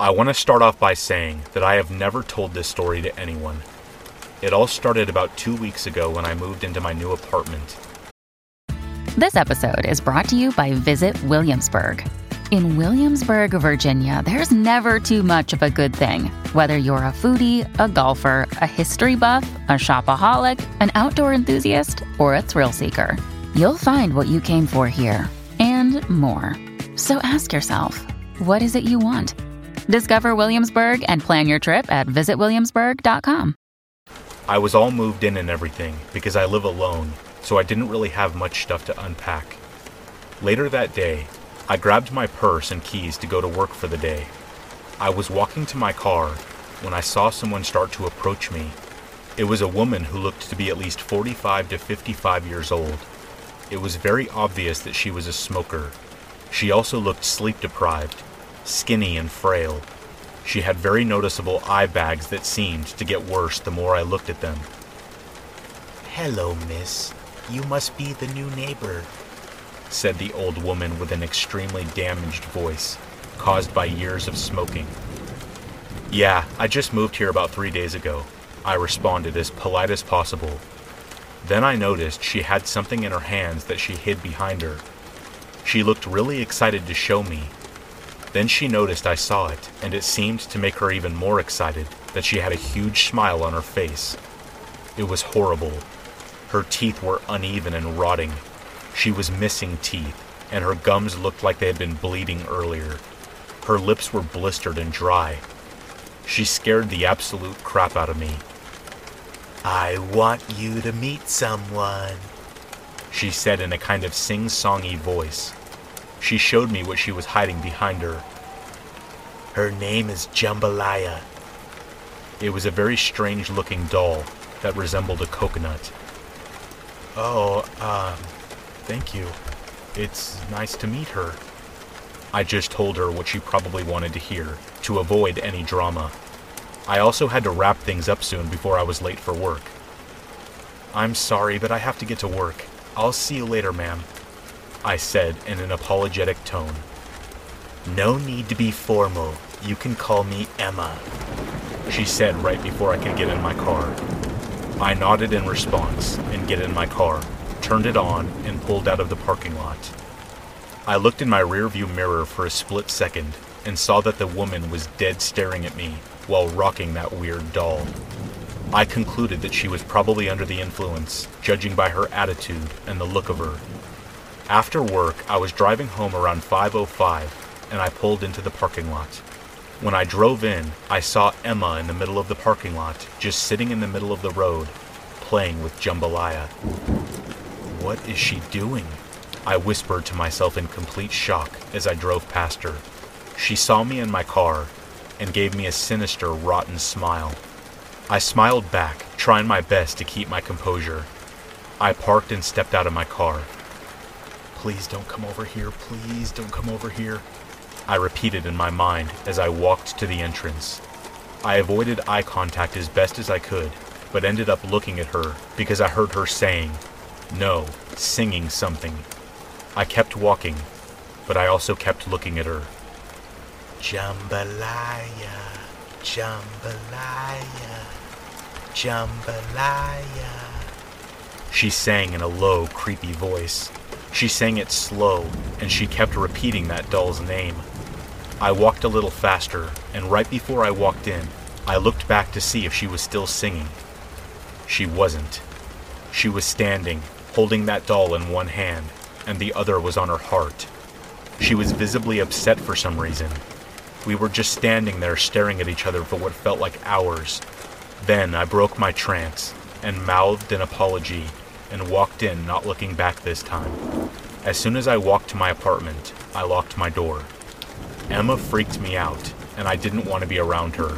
I want to start off by saying that I have never told this story to anyone. It all started about two weeks ago when I moved into my new apartment. This episode is brought to you by Visit Williamsburg. In Williamsburg, Virginia, there's never too much of a good thing. Whether you're a foodie, a golfer, a history buff, a shopaholic, an outdoor enthusiast, or a thrill seeker, you'll find what you came for here and more. So ask yourself, what is it you want? Discover Williamsburg and plan your trip at visitwilliamsburg.com. I was all moved in and everything because I live alone, so I didn't really have much stuff to unpack. Later that day, I grabbed my purse and keys to go to work for the day. I was walking to my car when I saw someone start to approach me. It was a woman who looked to be at least 45 to 55 years old. It was very obvious that she was a smoker. She also looked sleep deprived, skinny and frail. She had very noticeable eye bags that seemed to get worse the more I looked at them. Hello, miss. You must be the new neighbor, said the old woman with an extremely damaged voice, caused by years of smoking. Yeah, I just moved here about three days ago. I responded as polite as possible. Then I noticed she had something in her hands that she hid behind her. She looked really excited to show me. Then she noticed I saw it, and it seemed to make her even more excited that she had a huge smile on her face. It was horrible. Her teeth were uneven and rotting, she was missing teeth, and her gums looked like they had been bleeding earlier. Her lips were blistered and dry. She scared the absolute crap out of me. I want you to meet someone, she said in a kind of sing songy voice. She showed me what she was hiding behind her. Her name is Jambalaya. It was a very strange looking doll that resembled a coconut. Oh, um, Thank you. It's nice to meet her. I just told her what she probably wanted to hear, to avoid any drama. I also had to wrap things up soon before I was late for work. I'm sorry, but I have to get to work. I'll see you later, ma'am. I said in an apologetic tone. No need to be formal. You can call me Emma, she said right before I could get in my car. I nodded in response and get in my car turned it on, and pulled out of the parking lot. I looked in my rearview mirror for a split second and saw that the woman was dead staring at me while rocking that weird doll. I concluded that she was probably under the influence, judging by her attitude and the look of her. After work, I was driving home around 5:05 and I pulled into the parking lot. When I drove in, I saw Emma in the middle of the parking lot, just sitting in the middle of the road, playing with jambalaya. What is she doing? I whispered to myself in complete shock as I drove past her. She saw me in my car and gave me a sinister, rotten smile. I smiled back, trying my best to keep my composure. I parked and stepped out of my car. Please don't come over here, please don't come over here. I repeated in my mind as I walked to the entrance. I avoided eye contact as best as I could, but ended up looking at her because I heard her saying, no, singing something. I kept walking, but I also kept looking at her. Jambalaya, jambalaya, jambalaya. She sang in a low, creepy voice. She sang it slow, and she kept repeating that doll's name. I walked a little faster, and right before I walked in, I looked back to see if she was still singing. She wasn't. She was standing, holding that doll in one hand, and the other was on her heart. She was visibly upset for some reason. We were just standing there staring at each other for what felt like hours. Then I broke my trance and mouthed an apology and walked in, not looking back this time. As soon as I walked to my apartment, I locked my door. Emma freaked me out, and I didn't want to be around her.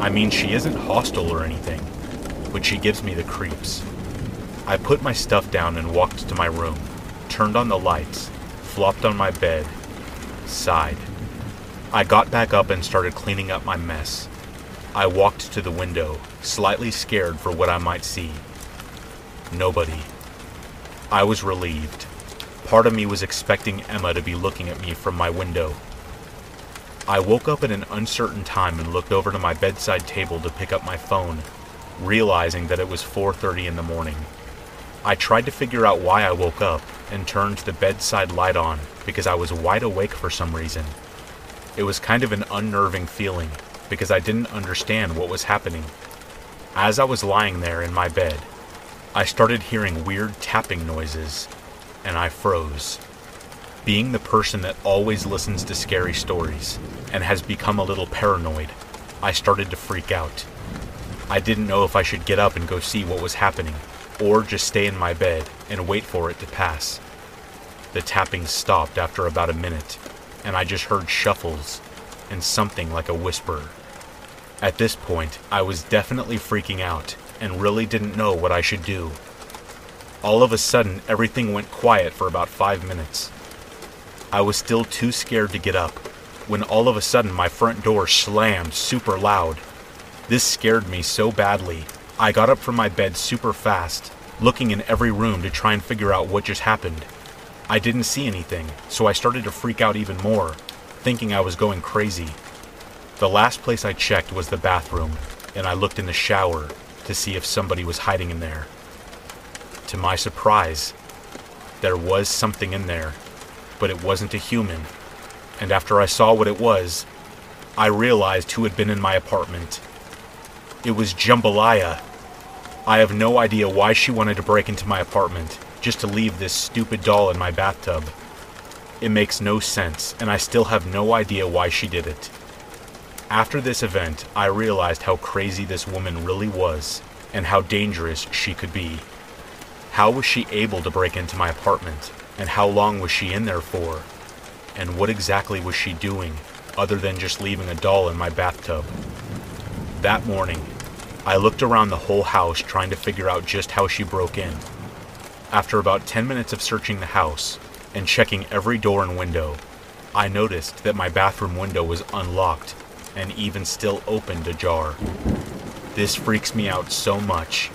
I mean, she isn't hostile or anything, but she gives me the creeps. I put my stuff down and walked to my room, turned on the lights, flopped on my bed, sighed. I got back up and started cleaning up my mess. I walked to the window, slightly scared for what I might see. Nobody. I was relieved. Part of me was expecting Emma to be looking at me from my window. I woke up at an uncertain time and looked over to my bedside table to pick up my phone, realizing that it was 4:30 in the morning. I tried to figure out why I woke up and turned the bedside light on because I was wide awake for some reason. It was kind of an unnerving feeling because I didn't understand what was happening. As I was lying there in my bed, I started hearing weird tapping noises, and I froze. Being the person that always listens to scary stories and has become a little paranoid, I started to freak out. I didn't know if I should get up and go see what was happening, or just stay in my bed and wait for it to pass. The tapping stopped after about a minute, and I just heard shuffles and something like a whisper. At this point, I was definitely freaking out and really didn't know what I should do. All of a sudden, everything went quiet for about five minutes. I was still too scared to get up when all of a sudden my front door slammed super loud. This scared me so badly, I got up from my bed super fast, looking in every room to try and figure out what just happened. I didn't see anything, so I started to freak out even more, thinking I was going crazy. The last place I checked was the bathroom, and I looked in the shower to see if somebody was hiding in there. To my surprise, there was something in there, but it wasn't a human. And after I saw what it was, I realized who had been in my apartment. It was Jambalaya. I have no idea why she wanted to break into my apartment just to leave this stupid doll in my bathtub. It makes no sense, and I still have no idea why she did it. After this event, I realized how crazy this woman really was and how dangerous she could be. How was she able to break into my apartment, and how long was she in there for? And what exactly was she doing other than just leaving a doll in my bathtub? That morning, I looked around the whole house trying to figure out just how she broke in. After about 10 minutes of searching the house and checking every door and window, I noticed that my bathroom window was unlocked and even still opened ajar. This freaks me out so much,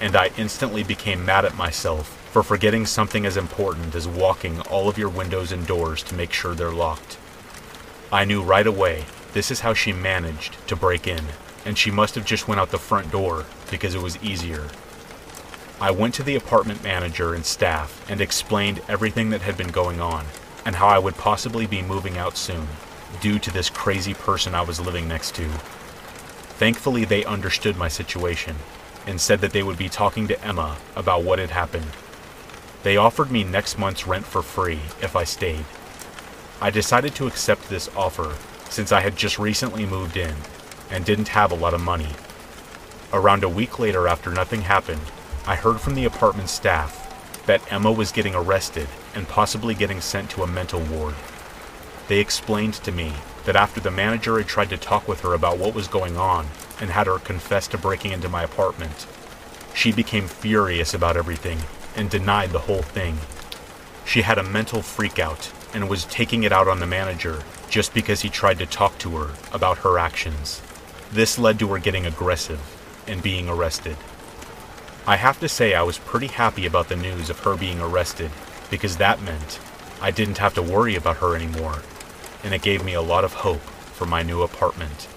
and I instantly became mad at myself for forgetting something as important as walking all of your windows and doors to make sure they're locked. I knew right away this is how she managed to break in, and she must have just went out the front door because it was easier. I went to the apartment manager and staff and explained everything that had been going on and how I would possibly be moving out soon due to this crazy person I was living next to. Thankfully, they understood my situation and said that they would be talking to Emma about what had happened. They offered me next month's rent for free if I stayed. I decided to accept this offer since I had just recently moved in and didn't have a lot of money. Around a week later, after nothing happened, I heard from the apartment staff that Emma was getting arrested and possibly getting sent to a mental ward. They explained to me that after the manager had tried to talk with her about what was going on and had her confess to breaking into my apartment, she became furious about everything and denied the whole thing. She had a mental freakout and was taking it out on the manager just because he tried to talk to her about her actions. This led to her getting aggressive and being arrested. I have to say I was pretty happy about the news of her being arrested because that meant I didn't have to worry about her anymore, and it gave me a lot of hope for my new apartment.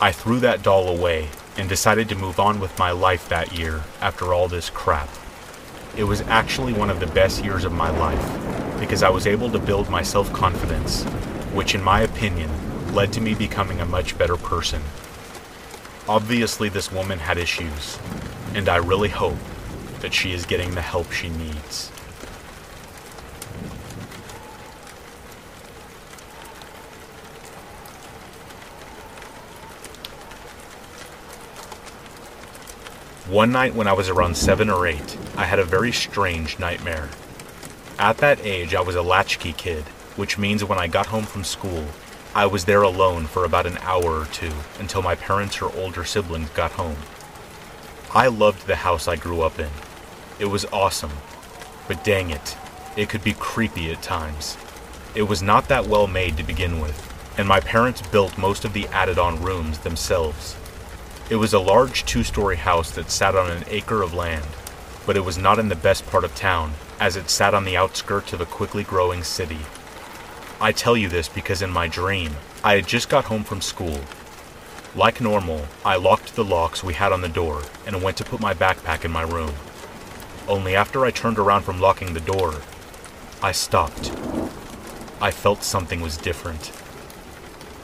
I threw that doll away and decided to move on with my life that year after all this crap. It was actually one of the best years of my life because I was able to build my self confidence, which, in my opinion, led to me becoming a much better person. Obviously, this woman had issues, and I really hope that she is getting the help she needs. One night when I was around seven or eight, I had a very strange nightmare. At that age, I was a latchkey kid, which means when I got home from school, I was there alone for about an hour or two until my parents or older siblings got home. I loved the house I grew up in. It was awesome. But dang it, it could be creepy at times. It was not that well made to begin with, and my parents built most of the added on rooms themselves. It was a large two story house that sat on an acre of land, but it was not in the best part of town, as it sat on the outskirts of a quickly growing city. I tell you this because in my dream, I had just got home from school. Like normal, I locked the locks we had on the door and went to put my backpack in my room. Only after I turned around from locking the door, I stopped. I felt something was different.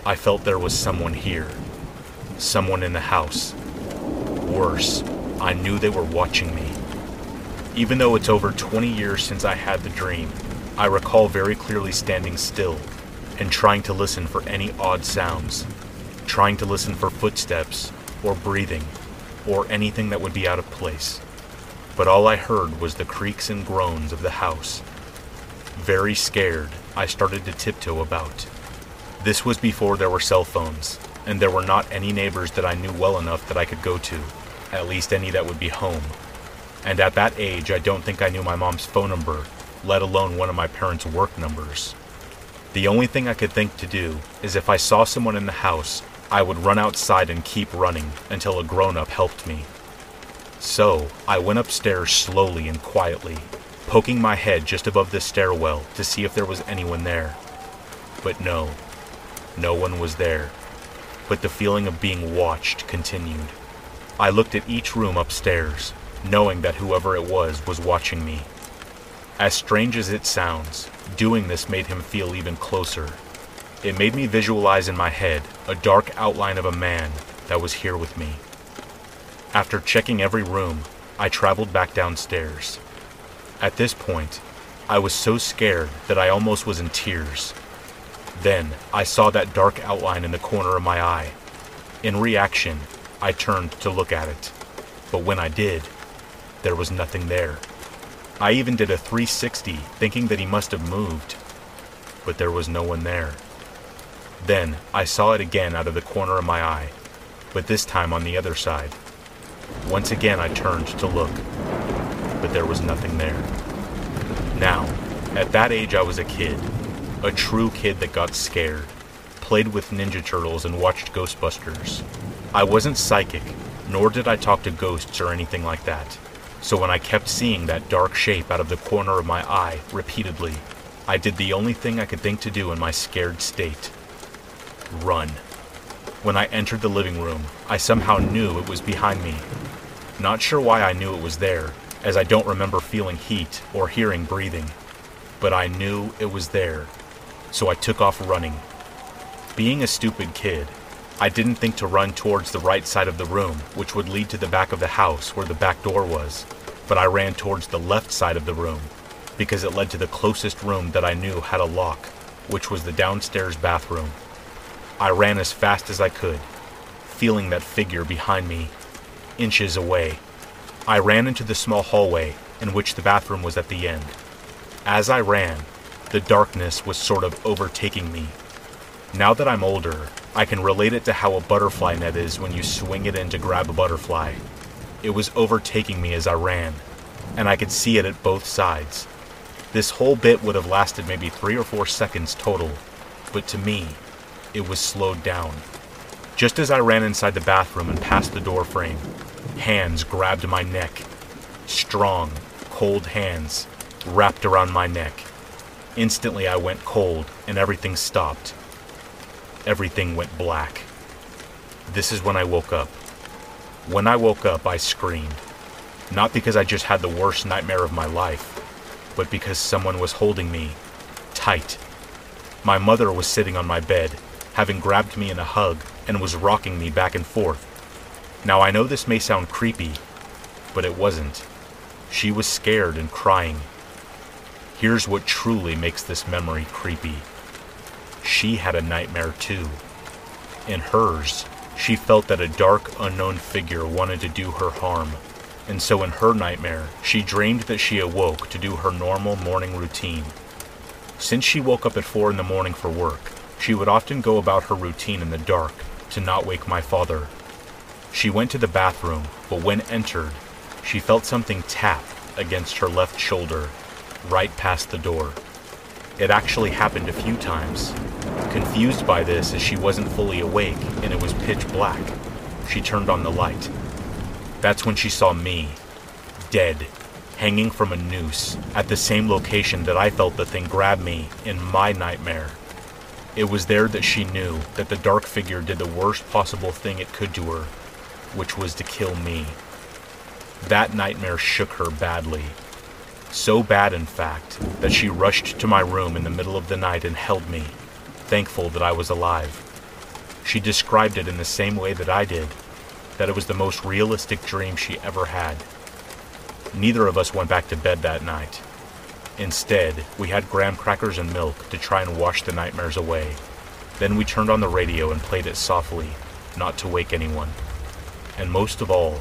I felt there was someone here. Someone in the house. Worse, I knew they were watching me. Even though it's over 20 years since I had the dream, I recall very clearly standing still and trying to listen for any odd sounds, trying to listen for footsteps or breathing or anything that would be out of place. But all I heard was the creaks and groans of the house. Very scared, I started to tiptoe about. This was before there were cell phones, and there were not any neighbors that I knew well enough that I could go to, at least any that would be home. And at that age, I don't think I knew my mom's phone number, let alone one of my parents' work numbers. The only thing I could think to do is if I saw someone in the house, I would run outside and keep running until a grown up helped me. So, I went upstairs slowly and quietly, poking my head just above the stairwell to see if there was anyone there. But no, no one was there. But the feeling of being watched continued. I looked at each room upstairs, knowing that whoever it was was watching me. As strange as it sounds, doing this made him feel even closer. It made me visualize in my head a dark outline of a man that was here with me. After checking every room, I traveled back downstairs. At this point, I was so scared that I almost was in tears. Then I saw that dark outline in the corner of my eye. In reaction, I turned to look at it. But when I did, there was nothing there. I even did a 360, thinking that he must have moved. But there was no one there. Then I saw it again out of the corner of my eye, but this time on the other side. Once again I turned to look, but there was nothing there. Now, at that age I was a kid, a true kid that got scared, played with Ninja Turtles and watched Ghostbusters. I wasn't psychic, nor did I talk to ghosts or anything like that. So when I kept seeing that dark shape out of the corner of my eye repeatedly, I did the only thing I could think to do in my scared state run. When I entered the living room, I somehow knew it was behind me. Not sure why I knew it was there, as I don't remember feeling heat or hearing breathing. But I knew it was there, so I took off running. Being a stupid kid, I didn't think to run towards the right side of the room, which would lead to the back of the house where the back door was, but I ran towards the left side of the room, because it led to the closest room that I knew had a lock, which was the downstairs bathroom. I ran as fast as I could, feeling that figure behind me, inches away. I ran into the small hallway in which the bathroom was at the end. As I ran, the darkness was sort of overtaking me. Now that I'm older, I can relate it to how a butterfly net is when you swing it in to grab a butterfly. It was overtaking me as I ran, and I could see it at both sides. This whole bit would have lasted maybe three or four seconds total, but to me, it was slowed down. Just as I ran inside the bathroom and past the door frame, hands grabbed my neck. Strong, cold hands wrapped around my neck. Instantly, I went cold and everything stopped. Everything went black. This is when I woke up. When I woke up, I screamed. Not because I just had the worst nightmare of my life, but because someone was holding me tight. My mother was sitting on my bed, having grabbed me in a hug and was rocking me back and forth. Now I know this may sound creepy, but it wasn't. She was scared and crying. Here's what truly makes this memory creepy. She had a nightmare too. In hers, she felt that a dark, unknown figure wanted to do her harm, and so in her nightmare, she dreamed that she awoke to do her normal morning routine. Since she woke up at 4 in the morning for work, she would often go about her routine in the dark to not wake my father. She went to the bathroom, but when entered, she felt something tap against her left shoulder, right past the door. It actually happened a few times. Confused by this as she wasn't fully awake and it was pitch black, she turned on the light. That's when she saw me, dead, hanging from a noose, at the same location that I felt the thing grab me in my nightmare It was there that she knew that the dark figure did the worst possible thing it could to her, which was to kill me. That nightmare shook her badly. So bad, in fact, that she rushed to my room in the middle of the night and held me, thankful that I was alive. She described it in the same way that I did, that it was the most realistic dream she ever had. Neither of us went back to bed that night. Instead, we had graham crackers and milk to try and wash the nightmares away. Then we turned on the radio and played it softly, not to wake anyone. And most of all,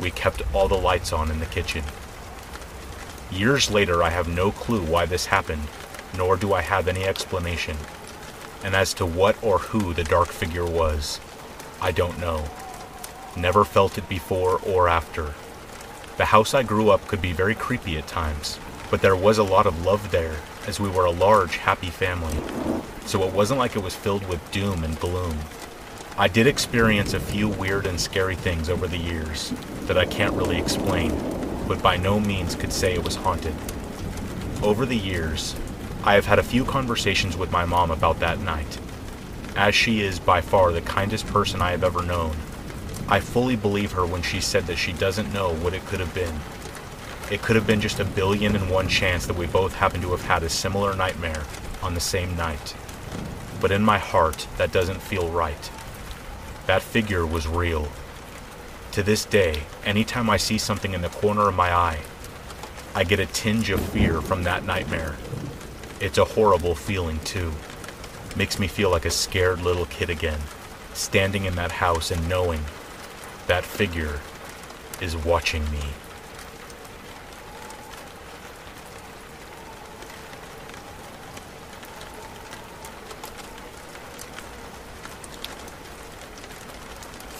we kept all the lights on in the kitchen. Years later, I have no clue why this happened, nor do I have any explanation. And as to what or who the dark figure was, I don't know. Never felt it before or after. The house I grew up could be very creepy at times, but there was a lot of love there, as we were a large, happy family. So it wasn't like it was filled with doom and gloom. I did experience a few weird and scary things over the years that I can't really explain, but by no means could say it was haunted. Over the years, I have had a few conversations with my mom about that night. As she is by far the kindest person I have ever known, I fully believe her when she said that she doesn't know what it could have been. It could have been just a billion and one chance that we both happened to have had a similar nightmare on the same night. But in my heart, that doesn't feel right. That figure was real. To this day, anytime I see something in the corner of my eye, I get a tinge of fear from that nightmare. It's a horrible feeling, too. Makes me feel like a scared little kid again, standing in that house and knowing that figure is watching me.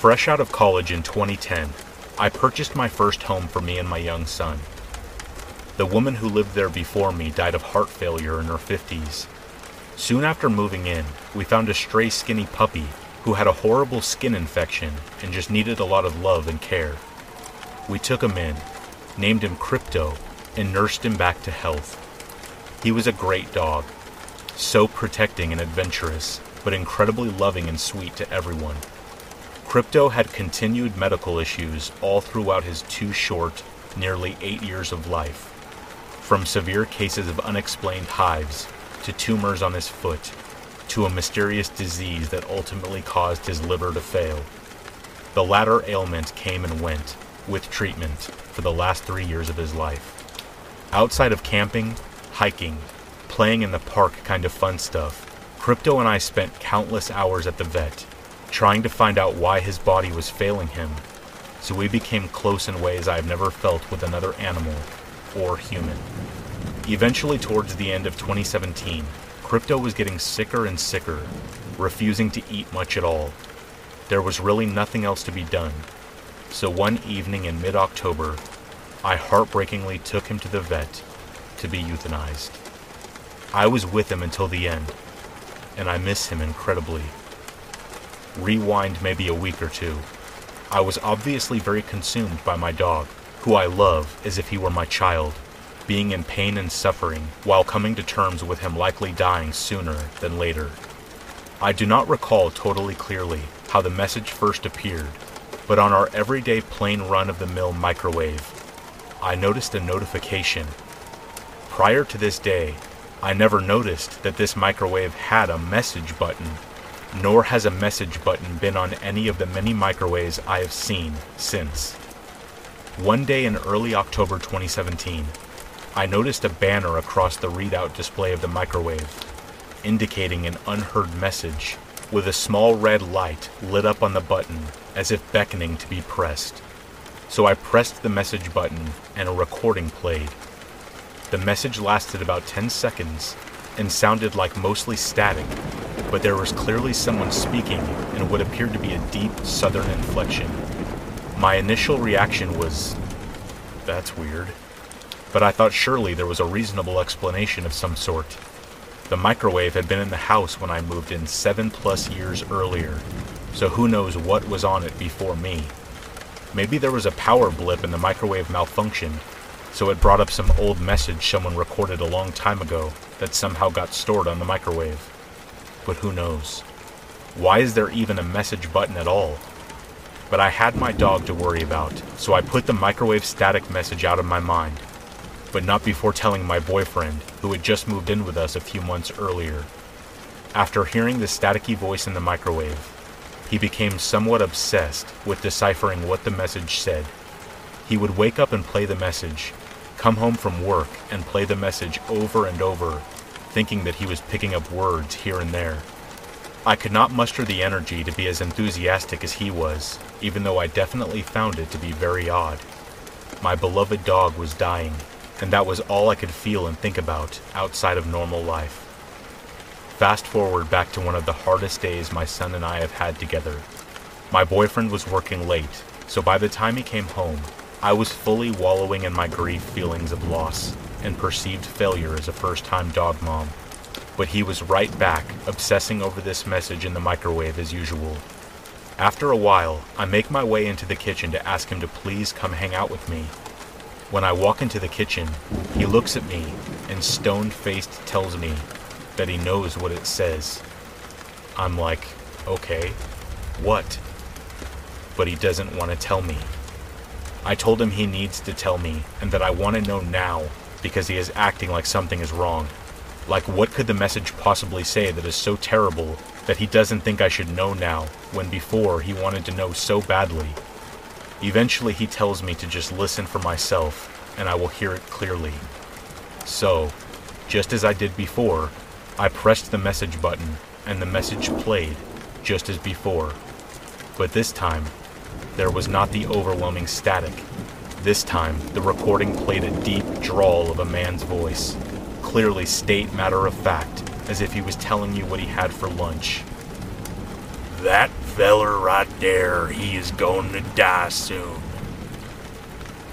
Fresh out of college in 2010, I purchased my first home for me and my young son. The woman who lived there before me died of heart failure in her 50s. Soon after moving in, we found a stray skinny puppy who had a horrible skin infection and just needed a lot of love and care. We took him in, named him Crypto, and nursed him back to health. He was a great dog, so protecting and adventurous, but incredibly loving and sweet to everyone. Crypto had continued medical issues all throughout his too short, nearly eight years of life. From severe cases of unexplained hives, to tumors on his foot, to a mysterious disease that ultimately caused his liver to fail. The latter ailment came and went, with treatment, for the last three years of his life. Outside of camping, hiking, playing in the park kind of fun stuff, Crypto and I spent countless hours at the vet trying to find out why his body was failing him, so we became close in ways I have never felt with another animal or human. Eventually, towards the end of 2017, Crypto was getting sicker and sicker, refusing to eat much at all. There was really nothing else to be done, so one evening in mid October, I heartbreakingly took him to the vet to be euthanized. I was with him until the end, and I miss him incredibly. Rewind maybe a week or two. I was obviously very consumed by my dog, who I love as if he were my child, being in pain and suffering while coming to terms with him likely dying sooner than later. I do not recall totally clearly how the message first appeared, but on our everyday plain run of the mill microwave, I noticed a notification. Prior to this day, I never noticed that this microwave had a message button nor has a message button been on any of the many microwaves I have seen since. One day in early October 2017, I noticed a banner across the readout display of the microwave, indicating an unheard message, with a small red light lit up on the button as if beckoning to be pressed. So I pressed the message button and a recording played. The message lasted about 10 seconds and sounded like mostly static, but there was clearly someone speaking in what appeared to be a deep southern inflection. My initial reaction was, that's weird. But I thought surely there was a reasonable explanation of some sort. The microwave had been in the house when I moved in seven plus years earlier, so who knows what was on it before me. Maybe there was a power blip and the microwave malfunctioned, so it brought up some old message someone recorded a long time ago that somehow got stored on the microwave. But who knows? Why is there even a message button at all? But I had my dog to worry about, so I put the microwave static message out of my mind. But not before telling my boyfriend, who had just moved in with us a few months earlier. After hearing the staticky voice in the microwave, he became somewhat obsessed with deciphering what the message said. He would wake up and play the message, come home from work and play the message over and over, thinking that he was picking up words here and there. I could not muster the energy to be as enthusiastic as he was, even though I definitely found it to be very odd. My beloved dog was dying, and that was all I could feel and think about outside of normal life. Fast forward back to one of the hardest days my son and I have had together. My boyfriend was working late, so by the time he came home, I was fully wallowing in my grief feelings of loss and perceived failure as a first time dog mom. But he was right back, obsessing over this message in the microwave as usual. After a while, I make my way into the kitchen to ask him to please come hang out with me. When I walk into the kitchen, he looks at me and stone faced tells me that he knows what it says. I'm like, okay, what? But he doesn't want to tell me. I told him he needs to tell me and that I want to know now because he is acting like something is wrong. Like, what could the message possibly say that is so terrible that he doesn't think I should know now when before he wanted to know so badly? Eventually, he tells me to just listen for myself and I will hear it clearly. So, just as I did before, I pressed the message button, and the message played, just as before. But this time, there was not the overwhelming static. This time, the recording played a deep drawl of a man's voice, clearly state matter of fact, as if he was telling you what he had for lunch. That feller right there, he is going to die soon.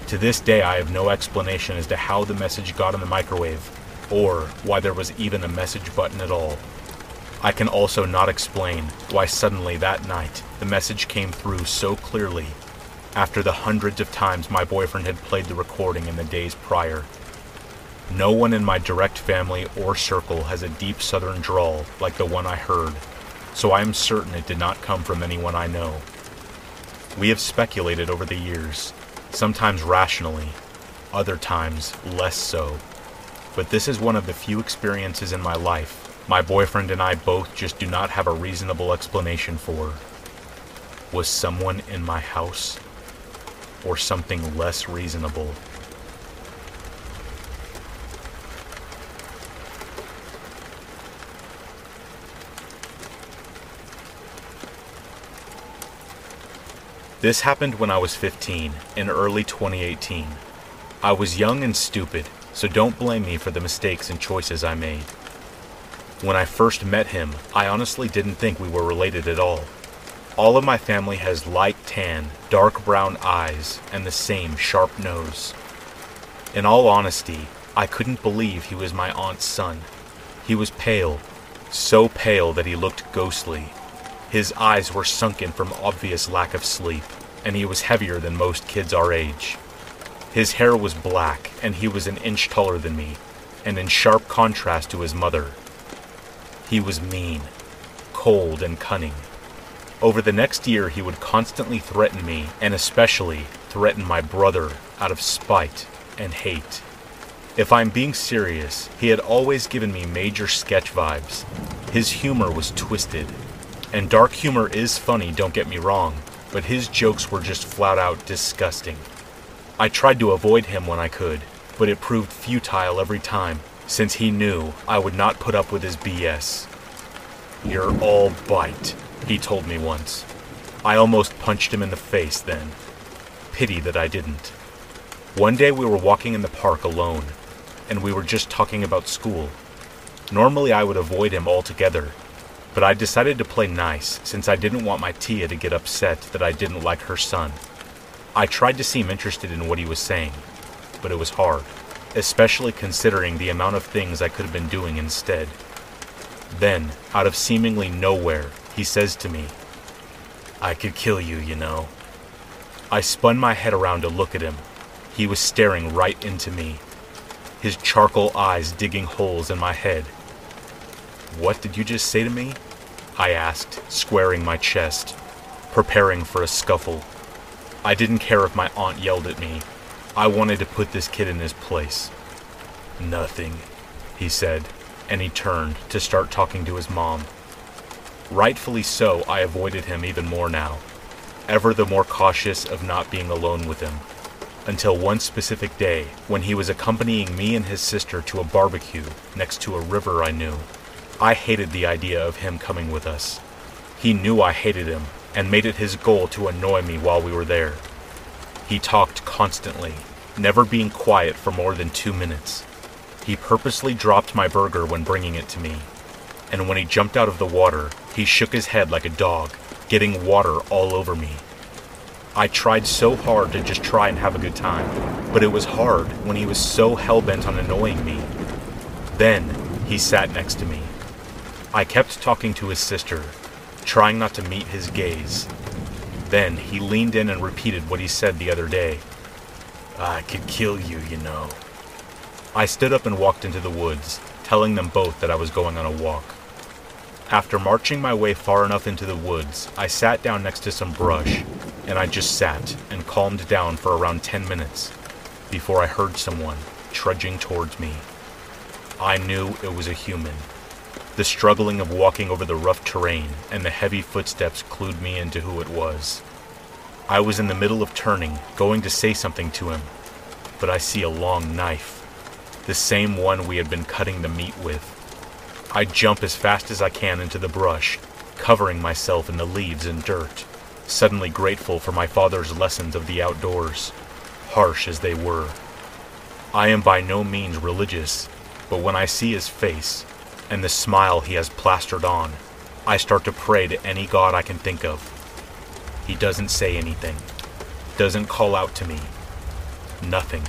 To this day, I have no explanation as to how the message got in the microwave, or why there was even a message button at all. I can also not explain why suddenly that night the message came through so clearly after the hundreds of times my boyfriend had played the recording in the days prior. No one in my direct family or circle has a deep southern drawl like the one I heard, so I am certain it did not come from anyone I know. We have speculated over the years, sometimes rationally, other times less so but this is one of the few experiences in my life my boyfriend and I both just do not have a reasonable explanation for. Was someone in my house? Or something less reasonable? This happened when I was 15, in early 2018. I was young and stupid, so don't blame me for the mistakes and choices I made. When I first met him, I honestly didn't think we were related at all. All of my family has light tan, dark brown eyes, and the same sharp nose. In all honesty, I couldn't believe he was my aunt's son. He was pale, so pale that he looked ghostly. His eyes were sunken from obvious lack of sleep, and he was heavier than most kids our age. His hair was black, and he was an inch taller than me, and in sharp contrast to his mother. He was mean, cold, and cunning. Over the next year, he would constantly threaten me, and especially threaten my brother out of spite and hate. If I'm being serious, he had always given me major sketch vibes. His humor was twisted. And dark humor is funny, don't get me wrong, but his jokes were just flat out disgusting. I tried to avoid him when I could, but it proved futile every time, since he knew I would not put up with his BS. You're all bite, he told me once. I almost punched him in the face then. Pity that I didn't. One day we were walking in the park alone, and we were just talking about school. Normally I would avoid him altogether, but I decided to play nice since I didn't want my Tia to get upset that I didn't like her son. I tried to seem interested in what he was saying, but it was hard, especially considering the amount of things I could have been doing instead. Then, out of seemingly nowhere, he says to me, I could kill you, you know. I spun my head around to look at him. He was staring right into me, his charcoal eyes digging holes in my head. What did you just say to me? I asked, squaring my chest, preparing for a scuffle. I didn't care if my aunt yelled at me. I wanted to put this kid in his place. Nothing, he said, and he turned to start talking to his mom. Rightfully so, I avoided him even more now, ever the more cautious of not being alone with him. Until one specific day when he was accompanying me and his sister to a barbecue next to a river I knew. I hated the idea of him coming with us. He knew I hated him and made it his goal to annoy me while we were there. He talked constantly, never being quiet for more than two minutes. He purposely dropped my burger when bringing it to me, and when he jumped out of the water, he shook his head like a dog, getting water all over me. I tried so hard to just try and have a good time, but it was hard when he was so hell bent on annoying me. Then he sat next to me. I kept talking to his sister, trying not to meet his gaze. Then he leaned in and repeated what he said the other day. I could kill you, you know. I stood up and walked into the woods, telling them both that I was going on a walk. After marching my way far enough into the woods, I sat down next to some brush, and I just sat and calmed down for around 10 minutes before I heard someone trudging towards me. I knew it was a human. The struggling of walking over the rough terrain and the heavy footsteps clued me into who it was. I was in the middle of turning, going to say something to him, but I see a long knife the same one we had been cutting the meat with. I jump as fast as I can into the brush, covering myself in the leaves and dirt, suddenly grateful for my father's lessons of the outdoors, harsh as they were. I am by no means religious, but when I see his face and the smile he has plastered on, I start to pray to any god I can think of. He doesn't say anything, doesn't call out to me, nothing.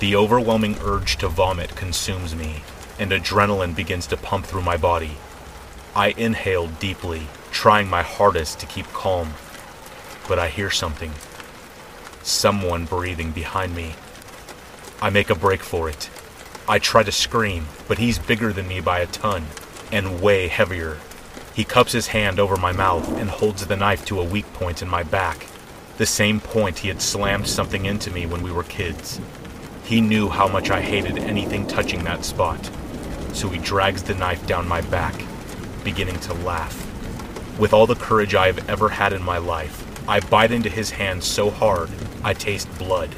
The overwhelming urge to vomit consumes me, and adrenaline begins to pump through my body. I inhale deeply, trying my hardest to keep calm. But I hear something. Someone breathing behind me. I make a break for it. I try to scream, but he's bigger than me by a ton, and way heavier. He cups his hand over my mouth and holds the knife to a weak point in my back, the same point he had slammed something into me when we were kids. He knew how much I hated anything touching that spot, so he drags the knife down my back, beginning to laugh. With all the courage I have ever had in my life, I bite into his hand so hard I taste blood.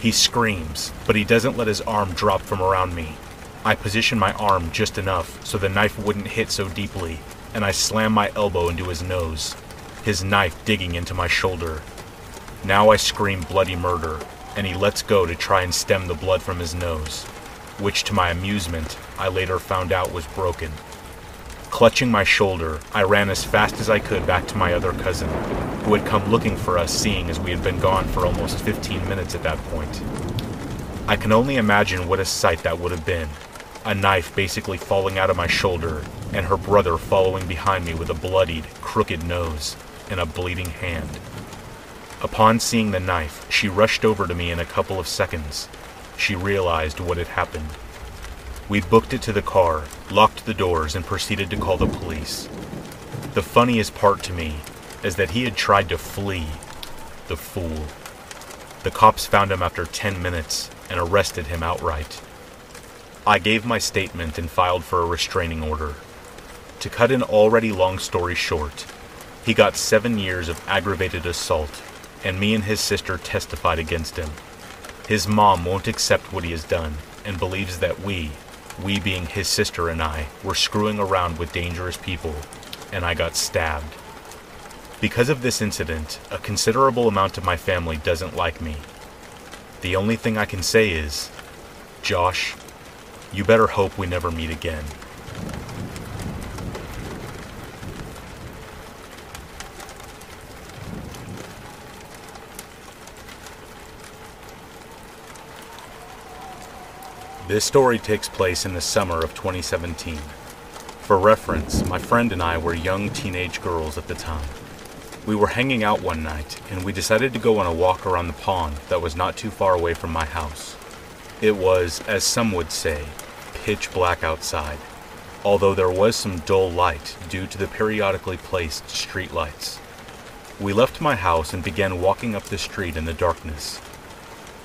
He screams, but he doesn't let his arm drop from around me. I position my arm just enough so the knife wouldn't hit so deeply, and I slam my elbow into his nose, his knife digging into my shoulder. Now I scream bloody murder, and he lets go to try and stem the blood from his nose, which to my amusement I later found out was broken. Clutching my shoulder, I ran as fast as I could back to my other cousin, who had come looking for us, seeing as we had been gone for almost 15 minutes at that point. I can only imagine what a sight that would have been a knife basically falling out of my shoulder, and her brother following behind me with a bloodied, crooked nose and a bleeding hand. Upon seeing the knife, she rushed over to me in a couple of seconds. She realized what had happened. We booked it to the car, locked the doors, and proceeded to call the police. The funniest part to me is that he had tried to flee. The fool. The cops found him after 10 minutes and arrested him outright. I gave my statement and filed for a restraining order. To cut an already long story short, he got seven years of aggravated assault and me and his sister testified against him. His mom won't accept what he has done and believes that we, we being his sister and I, were screwing around with dangerous people, and I got stabbed. Because of this incident, a considerable amount of my family doesn't like me. The only thing I can say is, Josh, you better hope we never meet again. This story takes place in the summer of 2017. For reference, my friend and I were young teenage girls at the time. We were hanging out one night, and we decided to go on a walk around the pond that was not too far away from my house. It was, as some would say, pitch black outside. although there was some dull light due to the periodically placed street lights. We left my house and began walking up the street in the darkness.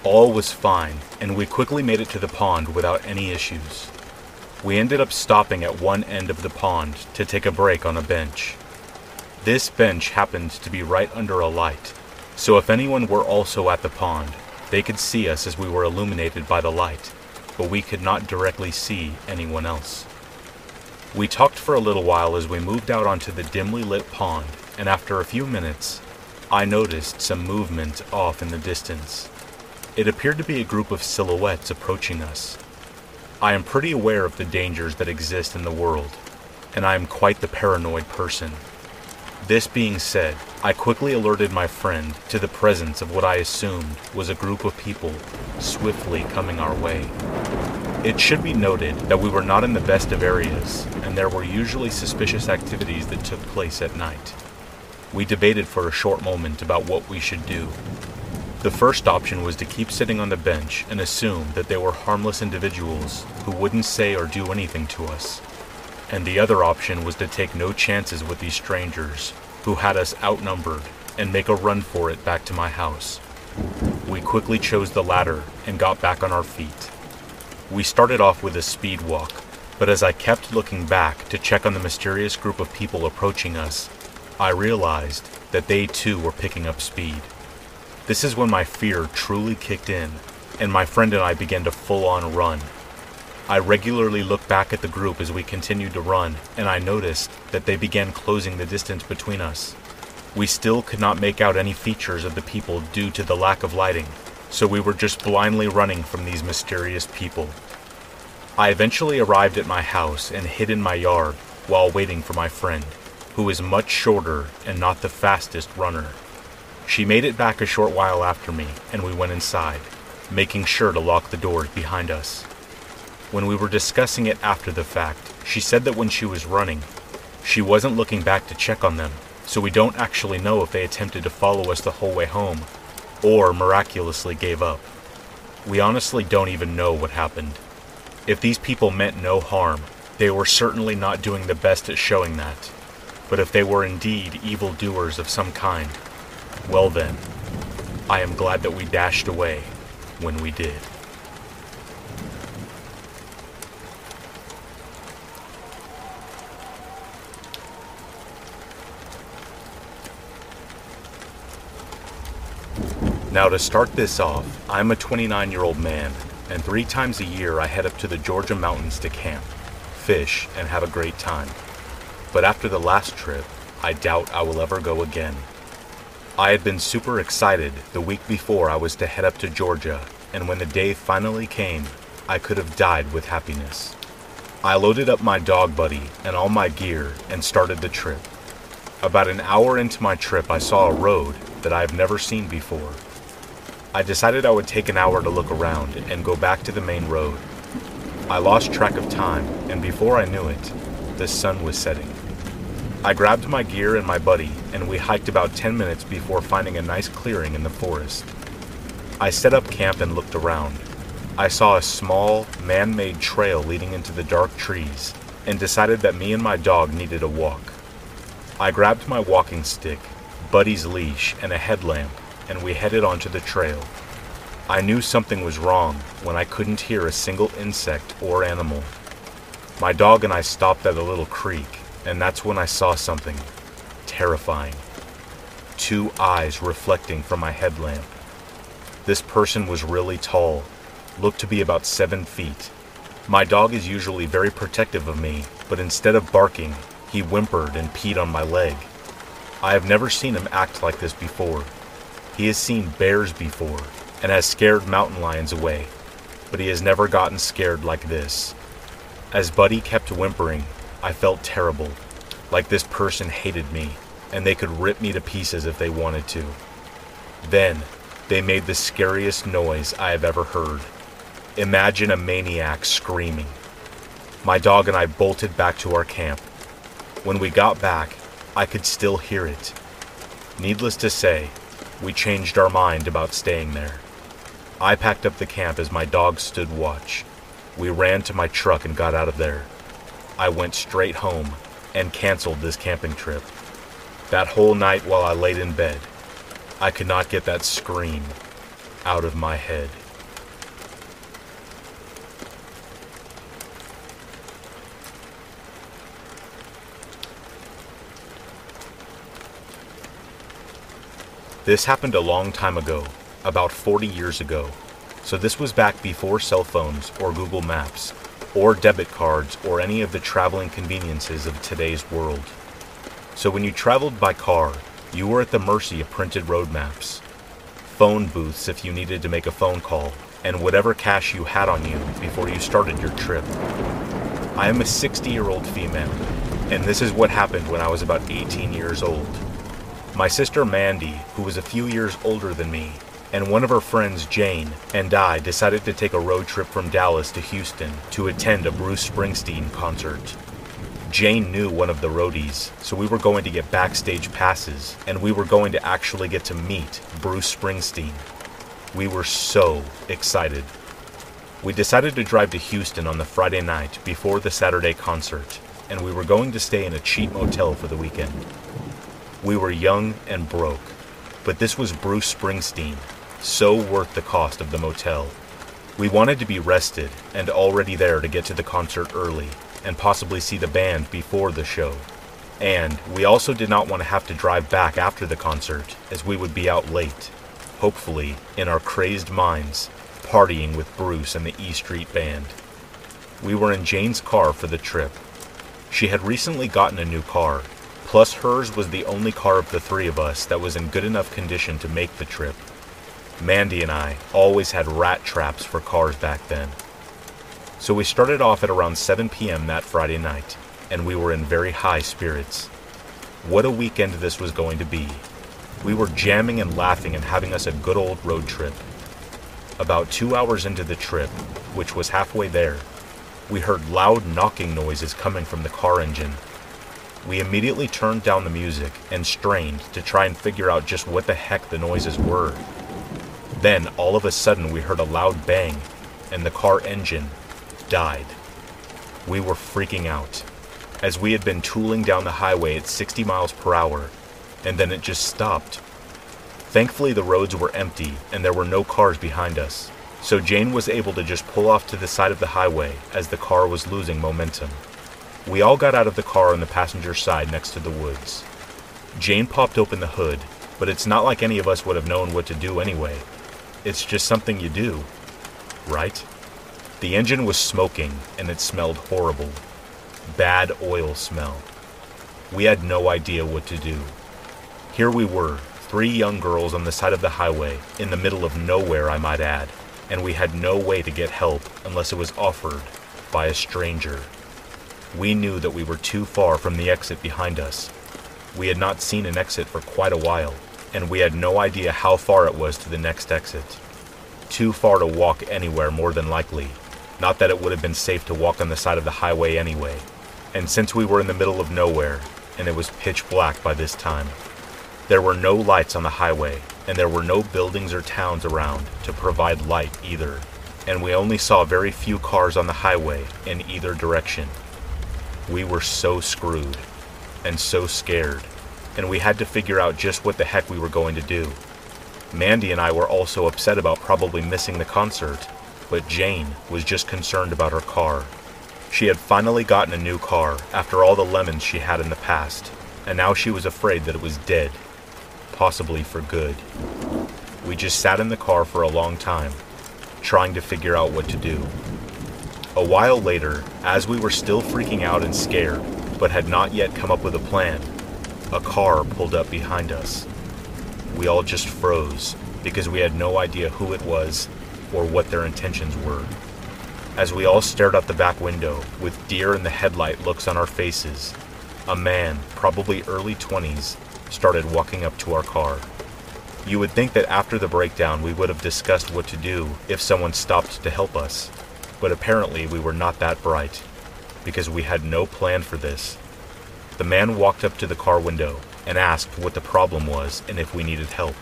All was fine, and we quickly made it to the pond without any issues. We ended up stopping at one end of the pond to take a break on a bench. This bench happened to be right under a light, so if anyone were also at the pond, they could see us as we were illuminated by the light, but we could not directly see anyone else. We talked for a little while as we moved out onto the dimly lit pond, and after a few minutes, I noticed some movement off in the distance. It appeared to be a group of silhouettes approaching us. I am pretty aware of the dangers that exist in the world, and I am quite the paranoid person. This being said, I quickly alerted my friend to the presence of what I assumed was a group of people swiftly coming our way. It should be noted that we were not in the best of areas, and there were usually suspicious activities that took place at night. We debated for a short moment about what we should do. The first option was to keep sitting on the bench and assume that they were harmless individuals who wouldn't say or do anything to us. And the other option was to take no chances with these strangers who had us outnumbered and make a run for it back to my house. We quickly chose the latter and got back on our feet. We started off with a speed walk, but as I kept looking back to check on the mysterious group of people approaching us, I realized that they too were picking up speed. This is when my fear truly kicked in, and my friend and I began to full on run. I regularly looked back at the group as we continued to run, and I noticed that they began closing the distance between us. We still could not make out any features of the people due to the lack of lighting, so we were just blindly running from these mysterious people. I eventually arrived at my house and hid in my yard while waiting for my friend, who is much shorter and not the fastest runner. She made it back a short while after me, and we went inside, making sure to lock the doors behind us. When we were discussing it after the fact, she said that when she was running, she wasn't looking back to check on them, so we don't actually know if they attempted to follow us the whole way home, or miraculously gave up. We honestly don't even know what happened. If these people meant no harm, they were certainly not doing the best at showing that. But if they were indeed evil doers of some kind, well then, I am glad that we dashed away when we did. Now, to start this off, I'm a 29 year old man, and three times a year I head up to the Georgia mountains to camp, fish, and have a great time. But after the last trip, I doubt I will ever go again. I had been super excited the week before I was to head up to Georgia, and when the day finally came, I could have died with happiness. I loaded up my dog buddy and all my gear and started the trip. About an hour into my trip, I saw a road that I have never seen before. I decided I would take an hour to look around and go back to the main road. I lost track of time, and before I knew it, the sun was setting. I grabbed my gear and my buddy, and we hiked about 10 minutes before finding a nice clearing in the forest. I set up camp and looked around. I saw a small, man made trail leading into the dark trees and decided that me and my dog needed a walk. I grabbed my walking stick, Buddy's leash, and a headlamp and we headed onto the trail. I knew something was wrong when I couldn't hear a single insect or animal. My dog and I stopped at a little creek, and that's when I saw something terrifying. Two eyes reflecting from my headlamp. This person was really tall, looked to be about seven feet. My dog is usually very protective of me, but instead of barking, he whimpered and peed on my leg. I have never seen him act like this before. He has seen bears before and has scared mountain lions away, but he has never gotten scared like this. As Buddy kept whimpering, I felt terrible, like this person hated me and they could rip me to pieces if they wanted to. Then, they made the scariest noise I have ever heard. Imagine a maniac screaming. My dog and I bolted back to our camp. When we got back, I could still hear it. Needless to say, we changed our mind about staying there. I packed up the camp as my dog stood watch. We ran to my truck and got out of there. I went straight home and canceled this camping trip. That whole night while I laid in bed, I could not get that scream out of my head. This happened a long time ago, about 40 years ago. So this was back before cell phones or Google Maps, or debit cards or any of the traveling conveniences of today's world. So when you traveled by car, you were at the mercy of printed road maps, phone booths if you needed to make a phone call, and whatever cash you had on you before you started your trip. I am a 60 year old female, and this is what happened when I was about 18 years old. My sister Mandy, who was a few years older than me, and one of her friends, Jane, and I decided to take a road trip from Dallas to Houston to attend a Bruce Springsteen concert. Jane knew one of the roadies, so we were going to get backstage passes, and we were going to actually get to meet Bruce Springsteen. We were so excited. We decided to drive to Houston on the Friday night before the Saturday concert, and we were going to stay in a cheap motel for the weekend. We were young and broke, but this was Bruce Springsteen, so worth the cost of the motel. We wanted to be rested and already there to get to the concert early and possibly see the band before the show. And we also did not want to have to drive back after the concert as we would be out late, hopefully in our crazed minds, partying with Bruce and the E Street Band. We were in Jane's car for the trip. She had recently gotten a new car Plus, hers was the only car of the three of us that was in good enough condition to make the trip. Mandy and I always had rat traps for cars back then. So we started off at around 7 p.m. that Friday night, and we were in very high spirits. What a weekend this was going to be. We were jamming and laughing and having us a good old road trip. About two hours into the trip, which was halfway there, we heard loud knocking noises coming from the car engine we immediately turned down the music and strained to try and figure out just what the heck the noises were. Then, all of a sudden, we heard a loud bang, and the car engine died. We were freaking out, as we had been tooling down the highway at 60 miles per hour, and then it just stopped. Thankfully, the roads were empty and there were no cars behind us, so Jane was able to just pull off to the side of the highway as the car was losing momentum. We all got out of the car on the passenger side next to the woods. Jane popped open the hood, but it's not like any of us would have known what to do anyway. It's just something you do, right? The engine was smoking and it smelled horrible. Bad oil smell. We had no idea what to do. Here we were, three young girls on the side of the highway, in the middle of nowhere, I might add, and we had no way to get help unless it was offered by a stranger. We knew that we were too far from the exit behind us. We had not seen an exit for quite a while, and we had no idea how far it was to the next exit. Too far to walk anywhere, more than likely. Not that it would have been safe to walk on the side of the highway anyway. And since we were in the middle of nowhere, and it was pitch black by this time, there were no lights on the highway, and there were no buildings or towns around to provide light either. And we only saw very few cars on the highway in either direction. We were so screwed and so scared, and we had to figure out just what the heck we were going to do. Mandy and I were also upset about probably missing the concert, but Jane was just concerned about her car. She had finally gotten a new car after all the lemons she had in the past, and now she was afraid that it was dead, possibly for good. We just sat in the car for a long time, trying to figure out what to do. A while later, as we were still freaking out and scared, but had not yet come up with a plan, a car pulled up behind us. We all just froze because we had no idea who it was or what their intentions were. As we all stared out the back window with deer in the headlight looks on our faces, a man, probably early 20s, started walking up to our car. You would think that after the breakdown we would have discussed what to do if someone stopped to help us. But apparently we were not that bright, because we had no plan for this. The man walked up to the car window and asked what the problem was and if we needed help.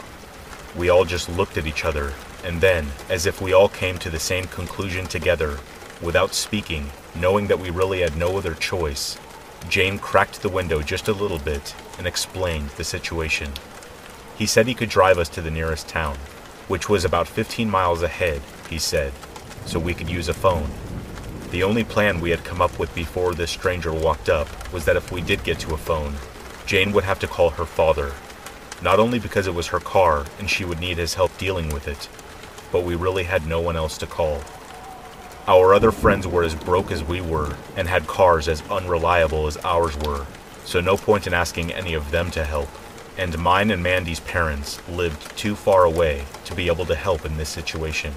We all just looked at each other, and then, as if we all came to the same conclusion together, without speaking, Knowing that we really had no other choice, Jane cracked the window just a little bit and explained the situation. He said he could drive us to the nearest town, which was about 15 miles ahead, he said, so we could use a phone. The only plan we had come up with before this stranger walked up was that if we did get to a phone, Jane would have to call her father, not only because it was her car and she would need his help dealing with it, but we really had no one else to call. Our other friends were as broke as we were and had cars as unreliable as ours were, so no point in asking any of them to help. And mine and Mandy's parents lived too far away to be able to help in this situation.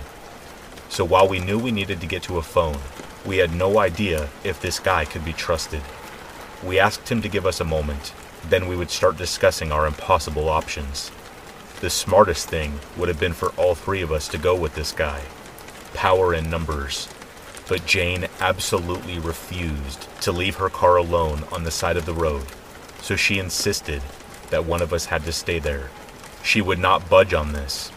So while we knew we needed to get to a phone, we had no idea if this guy could be trusted. We asked him to give us a moment, then we would start discussing our impossible options. The smartest thing would have been for all three of us to go with this guy. Power in numbers. But Jane absolutely refused to leave her car alone on the side of the road, so she insisted that one of us had to stay there. She would not budge on this.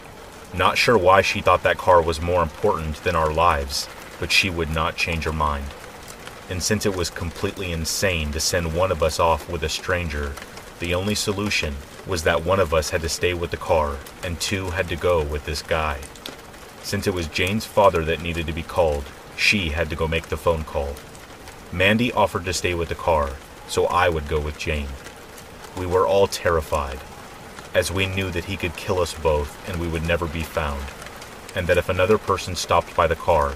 Not sure why she thought that car was more important than our lives, but she would not change her mind. And since it was completely insane to send one of us off with a stranger, the only solution was that one of us had to stay with the car and two had to go with this guy. Since it was Jane's father that needed to be called, she had to go make the phone call. Mandy offered to stay with the car, so I would go with Jane. We were all terrified, as we knew that he could kill us both and we would never be found, and that if another person stopped by the car,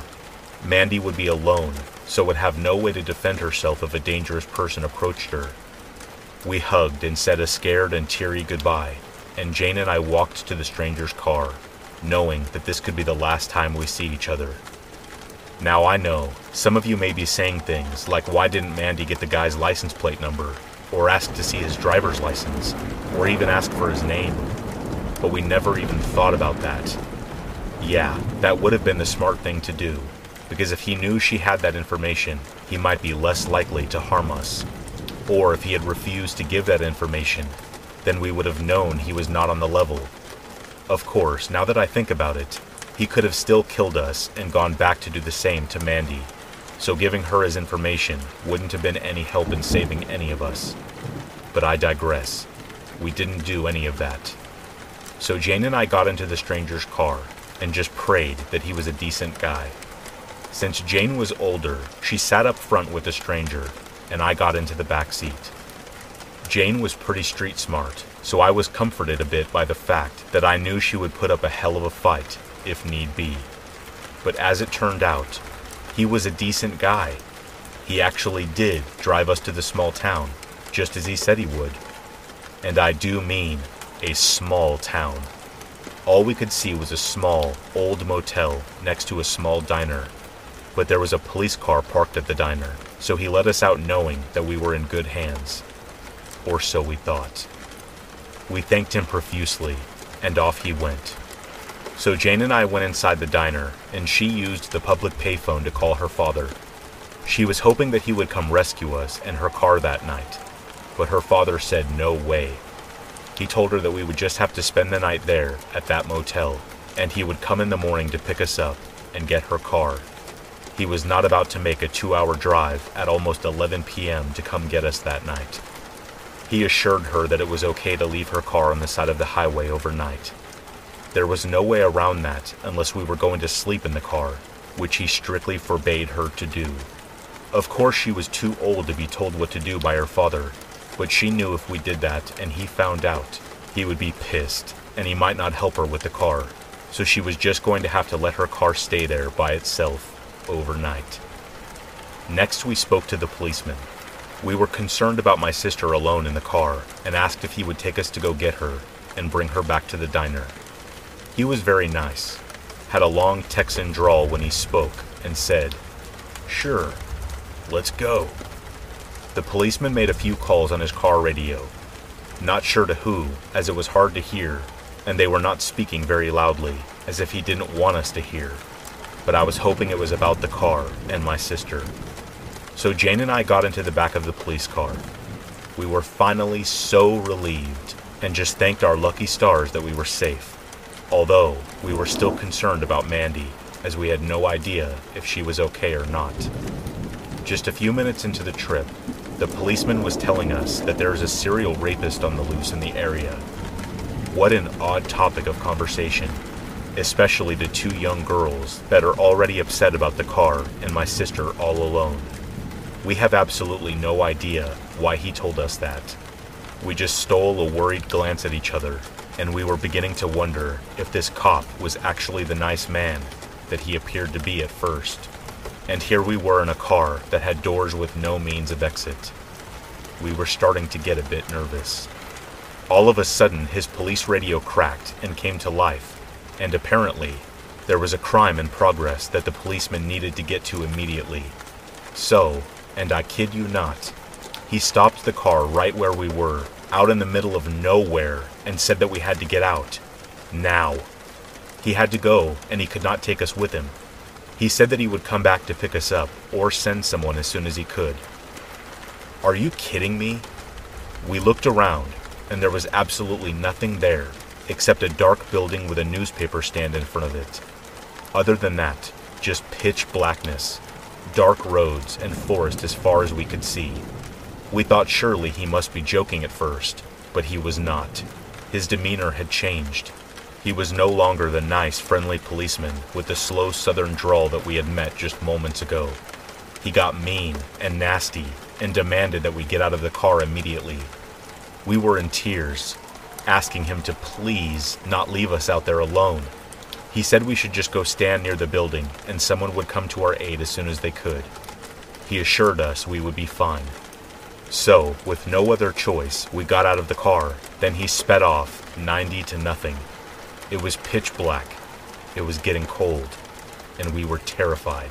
Mandy would be alone, so would have no way to defend herself if a dangerous person approached her. We hugged and said a scared and teary goodbye, and Jane and I walked to the stranger's car, knowing that this could be the last time we see each other. Now I know, some of you may be saying things like why didn't Mandy get the guy's license plate number, or ask to see his driver's license, or even ask for his name. But we never even thought about that. Yeah, that would have been the smart thing to do, because if he knew she had that information, he might be less likely to harm us. Or if he had refused to give that information, then we would have known he was not on the level. Of course, now that I think about it, he could have still killed us and gone back to do the same to Mandy, so giving her his information wouldn't have been any help in saving any of us. But I digress. We didn't do any of that. So Jane and I got into the stranger's car and just prayed that he was a decent guy. Since Jane was older, she sat up front with the stranger, and I got into the back seat. Jane was pretty street smart, so I was comforted a bit by the fact that I knew she would put up a hell of a fight if need be. But as it turned out, he was a decent guy. He actually did drive us to the small town, just as he said he would. And I do mean a small town. All we could see was a small, old motel next to a small diner. But there was a police car parked at the diner, so he let us out knowing that we were in good hands. Or so we thought. We thanked him profusely, and off he went. So Jane and I went inside the diner, and she used the public payphone to call her father. She was hoping that he would come rescue us and her car that night, but her father said no way. He told her that we would just have to spend the night there at that motel, and he would come in the morning to pick us up and get her car. He was not about to make a two hour drive at almost 11 p.m. to come get us that night. He assured her that it was okay to leave her car on the side of the highway overnight. There was no way around that unless we were going to sleep in the car, which he strictly forbade her to do. Of course, she was too old to be told what to do by her father, but she knew if we did that and he found out, he would be pissed and he might not help her with the car, so she was just going to have to let her car stay there by itself overnight. Next, we spoke to the policeman. We were concerned about my sister alone in the car and asked if he would take us to go get her and bring her back to the diner. He was very nice, had a long Texan drawl when he spoke, and said, Sure, let's go. The policeman made a few calls on his car radio. Not sure to who, as it was hard to hear, and they were not speaking very loudly, as if he didn't want us to hear. But I was hoping it was about the car and my sister. So Jane and I got into the back of the police car. We were finally so relieved and just thanked our lucky stars that we were safe although we were still concerned about Mandy, as we had no idea if she was okay or not. Just a few minutes into the trip, the policeman was telling us that there is a serial rapist on the loose in the area. What an odd topic of conversation, especially to two young girls that are already upset about the car and my sister all alone. We have absolutely no idea why he told us that. We just stole a worried glance at each other, and we were beginning to wonder if this cop was actually the nice man that he appeared to be at first. And here we were in a car that had doors with no means of exit. We were starting to get a bit nervous. All of a sudden, his police radio cracked and came to life, and apparently, there was a crime in progress that the policeman needed to get to immediately. So, and I kid you not, he stopped the car right where we were, out in the middle of nowhere, and said that we had to get out. Now. He had to go, and he could not take us with him. He said that he would come back to pick us up, or send someone as soon as he could. Are you kidding me? We looked around, and there was absolutely nothing there except a dark building with a newspaper stand in front of it. Other than that, just pitch blackness, dark roads, and forest as far as we could see. We thought surely he must be joking at first, but he was not. His demeanor had changed. He was no longer the nice, friendly policeman with the slow southern drawl that we had met just moments ago. He got mean and nasty and demanded that we get out of the car immediately. We were in tears, asking him to please not leave us out there alone. He said we should just go stand near the building and someone would come to our aid as soon as they could. He assured us we would be fine. So, with no other choice, we got out of the car. Then he sped off, 90 to nothing. It was pitch black. It was getting cold, and we were terrified.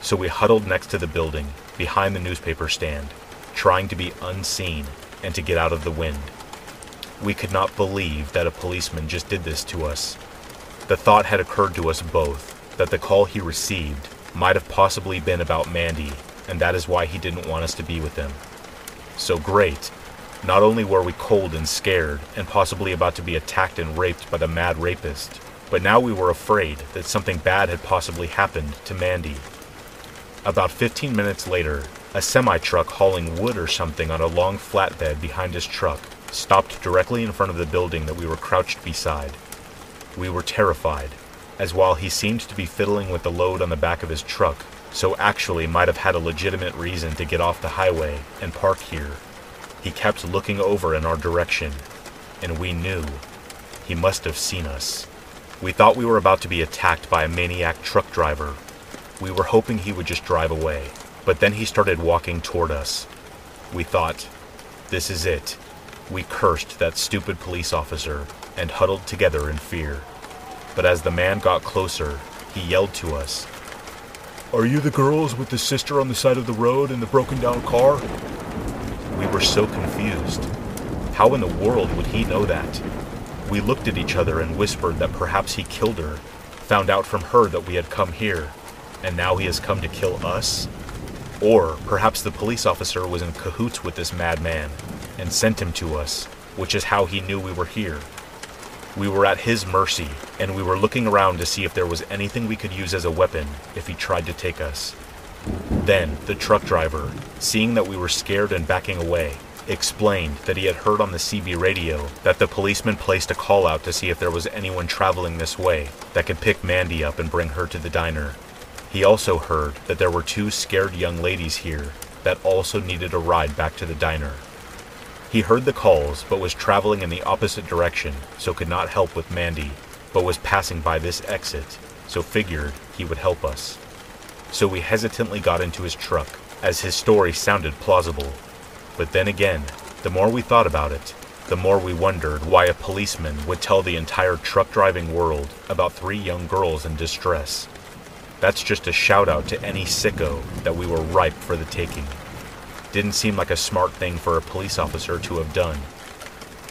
So we huddled next to the building, behind the newspaper stand, trying to be unseen and to get out of the wind. We could not believe that a policeman just did this to us. The thought had occurred to us both that the call he received might have possibly been about Mandy, and that is why he didn't want us to be with him. So great. Not only were we cold and scared, and possibly about to be attacked and raped by the mad rapist, but now we were afraid that something bad had possibly happened to Mandy. About 15 minutes later, a semi truck hauling wood or something on a long flatbed behind his truck stopped directly in front of the building that we were crouched beside. We were terrified, as while he seemed to be fiddling with the load on the back of his truck, so actually might have had a legitimate reason to get off the highway and park here. He kept looking over in our direction, and we knew he must have seen us. We thought we were about to be attacked by a maniac truck driver. We were hoping he would just drive away, but then he started walking toward us. We thought, this is it. We cursed that stupid police officer and huddled together in fear. But as the man got closer, he yelled to us, Are you the girls with the sister on the side of the road in the broken down car? We were so confused. How in the world would he know that? We looked at each other and whispered that perhaps he killed her, found out from her that we had come here, and now he has come to kill us? Or perhaps the police officer was in cahoots with this madman and sent him to us, which is how he knew we were here. We were at his mercy, and we were looking around to see if there was anything we could use as a weapon if he tried to take us. Then, the truck driver, seeing that we were scared and backing away, explained that he had heard on the CB radio that the policeman placed a call out to see if there was anyone traveling this way that could pick Mandy up and bring her to the diner. He also heard that there were two scared young ladies here that also needed a ride back to the diner. He heard the calls, but was traveling in the opposite direction, so could not help with Mandy, but was passing by this exit, so figured he would help us. So we hesitantly got into his truck, as his story sounded plausible. But then again, the more we thought about it, the more we wondered why a policeman would tell the entire truck driving world about three young girls in distress. That's just a shout out to any sicko that we were ripe for the taking. Didn't seem like a smart thing for a police officer to have done.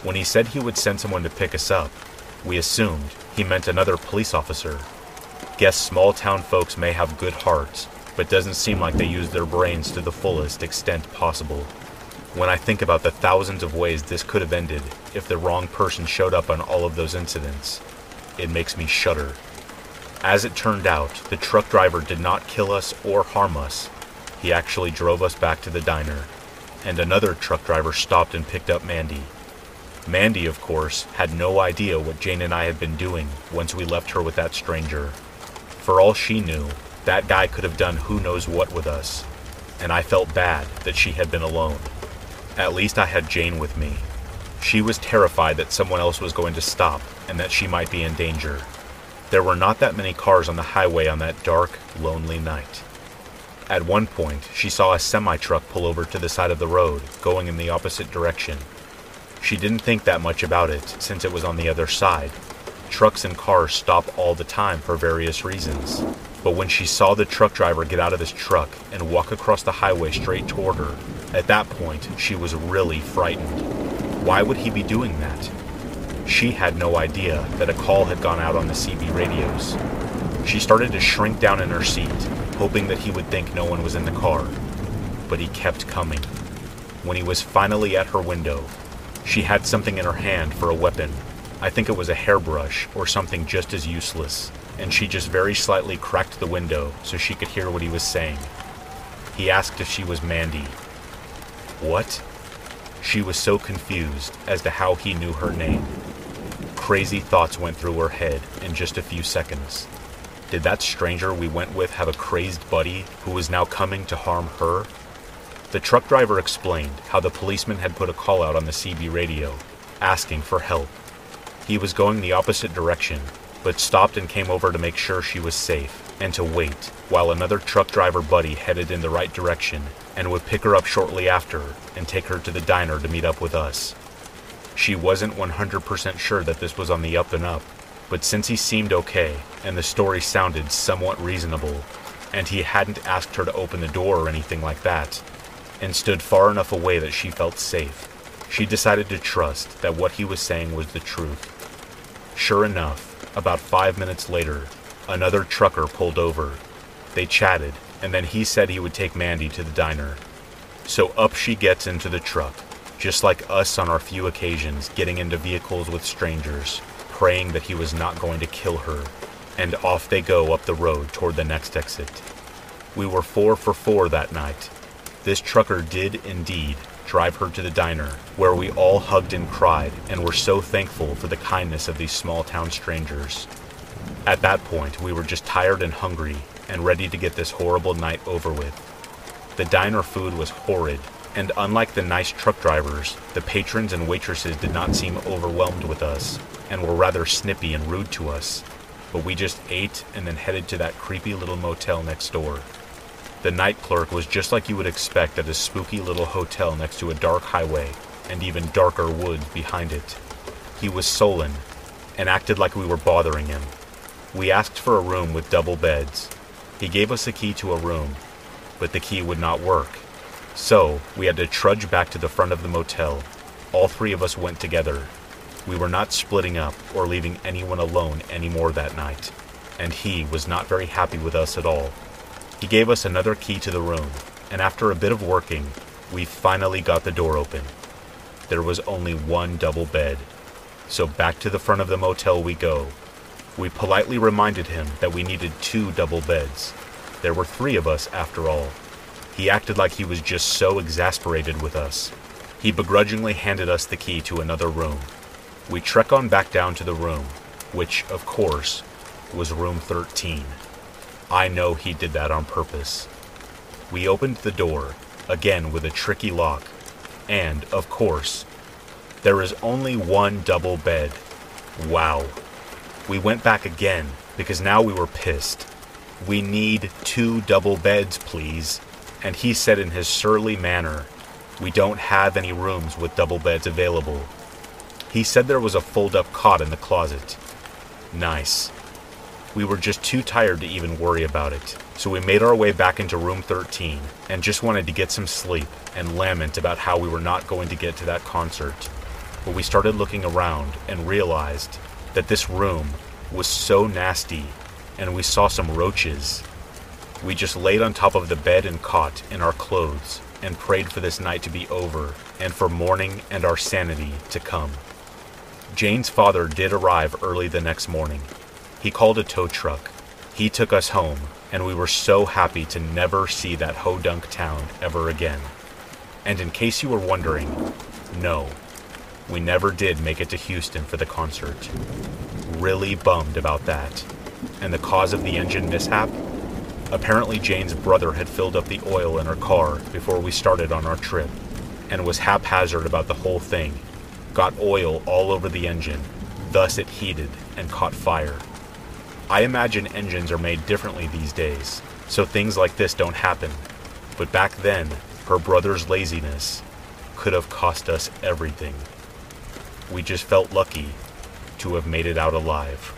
When he said he would send someone to pick us up, we assumed he meant another police officer. Guess small town folks may have good hearts, but doesn't seem like they use their brains to the fullest extent possible. When I think about the thousands of ways this could have ended if the wrong person showed up on all of those incidents, it makes me shudder. As it turned out, the truck driver did not kill us or harm us. he actually drove us back to the diner, and another truck driver stopped and picked up Mandy. Mandy, of course, had no idea what Jane and I had been doing once we left her with that stranger. For all she knew, that guy could have done who knows what with us, and I felt bad that she had been alone. At least I had Jane with me. She was terrified that someone else was going to stop and that she might be in danger. There were not that many cars on the highway on that dark, lonely night. At one point, she saw a semi truck pull over to the side of the road, going in the opposite direction. She didn't think that much about it, since it was on the other side. Trucks and cars stop all the time for various reasons. But when she saw the truck driver get out of his truck and walk across the highway straight toward her, at that point, she was really frightened. Why would he be doing that? She had no idea that a call had gone out on the CB radios. She started to shrink down in her seat, hoping that he would think no one was in the car. But he kept coming. When he was finally at her window, she had something in her hand for a weapon. I think it was a hairbrush or something just as useless, and she just very slightly cracked the window so she could hear what he was saying. He asked if she was Mandy. What? She was so confused as to how he knew her name. Crazy thoughts went through her head in just a few seconds. Did that stranger we went with have a crazed buddy who was now coming to harm her? The truck driver explained how the policeman had put a call out on the CB radio, asking for help. He was going the opposite direction, but stopped and came over to make sure she was safe and to wait while another truck driver buddy headed in the right direction and would pick her up shortly after and take her to the diner to meet up with us. She wasn't 100% sure that this was on the up and up, but since he seemed okay and the story sounded somewhat reasonable, and he hadn't asked her to open the door or anything like that, and stood far enough away that she felt safe, she decided to trust that what he was saying was the truth. Sure enough, about five minutes later, another trucker pulled over. They chatted, and then he said he would take Mandy to the diner. So up she gets into the truck, just like us on our few occasions getting into vehicles with strangers, praying that he was not going to kill her, and off they go up the road toward the next exit. We were four for four that night. This trucker did indeed drive her to the diner, where we all hugged and cried and were so thankful for the kindness of these small town strangers. At that point, we were just tired and hungry and ready to get this horrible night over with. The diner food was horrid, and unlike the nice truck drivers, the patrons and waitresses did not seem overwhelmed with us and were rather snippy and rude to us. But we just ate and then headed to that creepy little motel next door. The night clerk was just like you would expect at a spooky little hotel next to a dark highway and even darker woods behind it. He was sullen and acted like we were bothering him. We asked for a room with double beds. He gave us a key to a room, but the key would not work. So we had to trudge back to the front of the motel. All three of us went together. We were not splitting up or leaving anyone alone anymore that night, and he was not very happy with us at all. He gave us another key to the room, and after a bit of working, we finally got the door open. There was only one double bed, so back to the front of the motel we go. We politely reminded him that we needed two double beds. There were three of us, after all. He acted like he was just so exasperated with us. He begrudgingly handed us the key to another room. We trek on back down to the room, which, of course, was room 13. I know he did that on purpose. We opened the door, again with a tricky lock, and, of course, there is only one double bed. Wow. We went back again, because now we were pissed. We need two double beds, please. And he said in his surly manner, We don't have any rooms with double beds available. He said there was a fold up cot in the closet. Nice. We were just too tired to even worry about it, so we made our way back into room 13 and just wanted to get some sleep and lament about how we were not going to get to that concert. But we started looking around and realized that this room was so nasty and we saw some roaches. We just laid on top of the bed and cot in our clothes and prayed for this night to be over and for morning and our sanity to come. Jane's father did arrive early the next morning he called a tow truck. He took us home, and we were so happy to never see that Podunk town ever again. And in case you were wondering, no, we never did make it to Houston for the concert. Really bummed about that. And the cause of the engine mishap? Apparently, Jane's brother had filled up the oil in her car before we started on our trip, and was haphazard about the whole thing. Got oil all over the engine, thus, it heated and caught fire. I imagine engines are made differently these days, so things like this don't happen. But back then, her brother's laziness could have cost us everything. We just felt lucky to have made it out alive.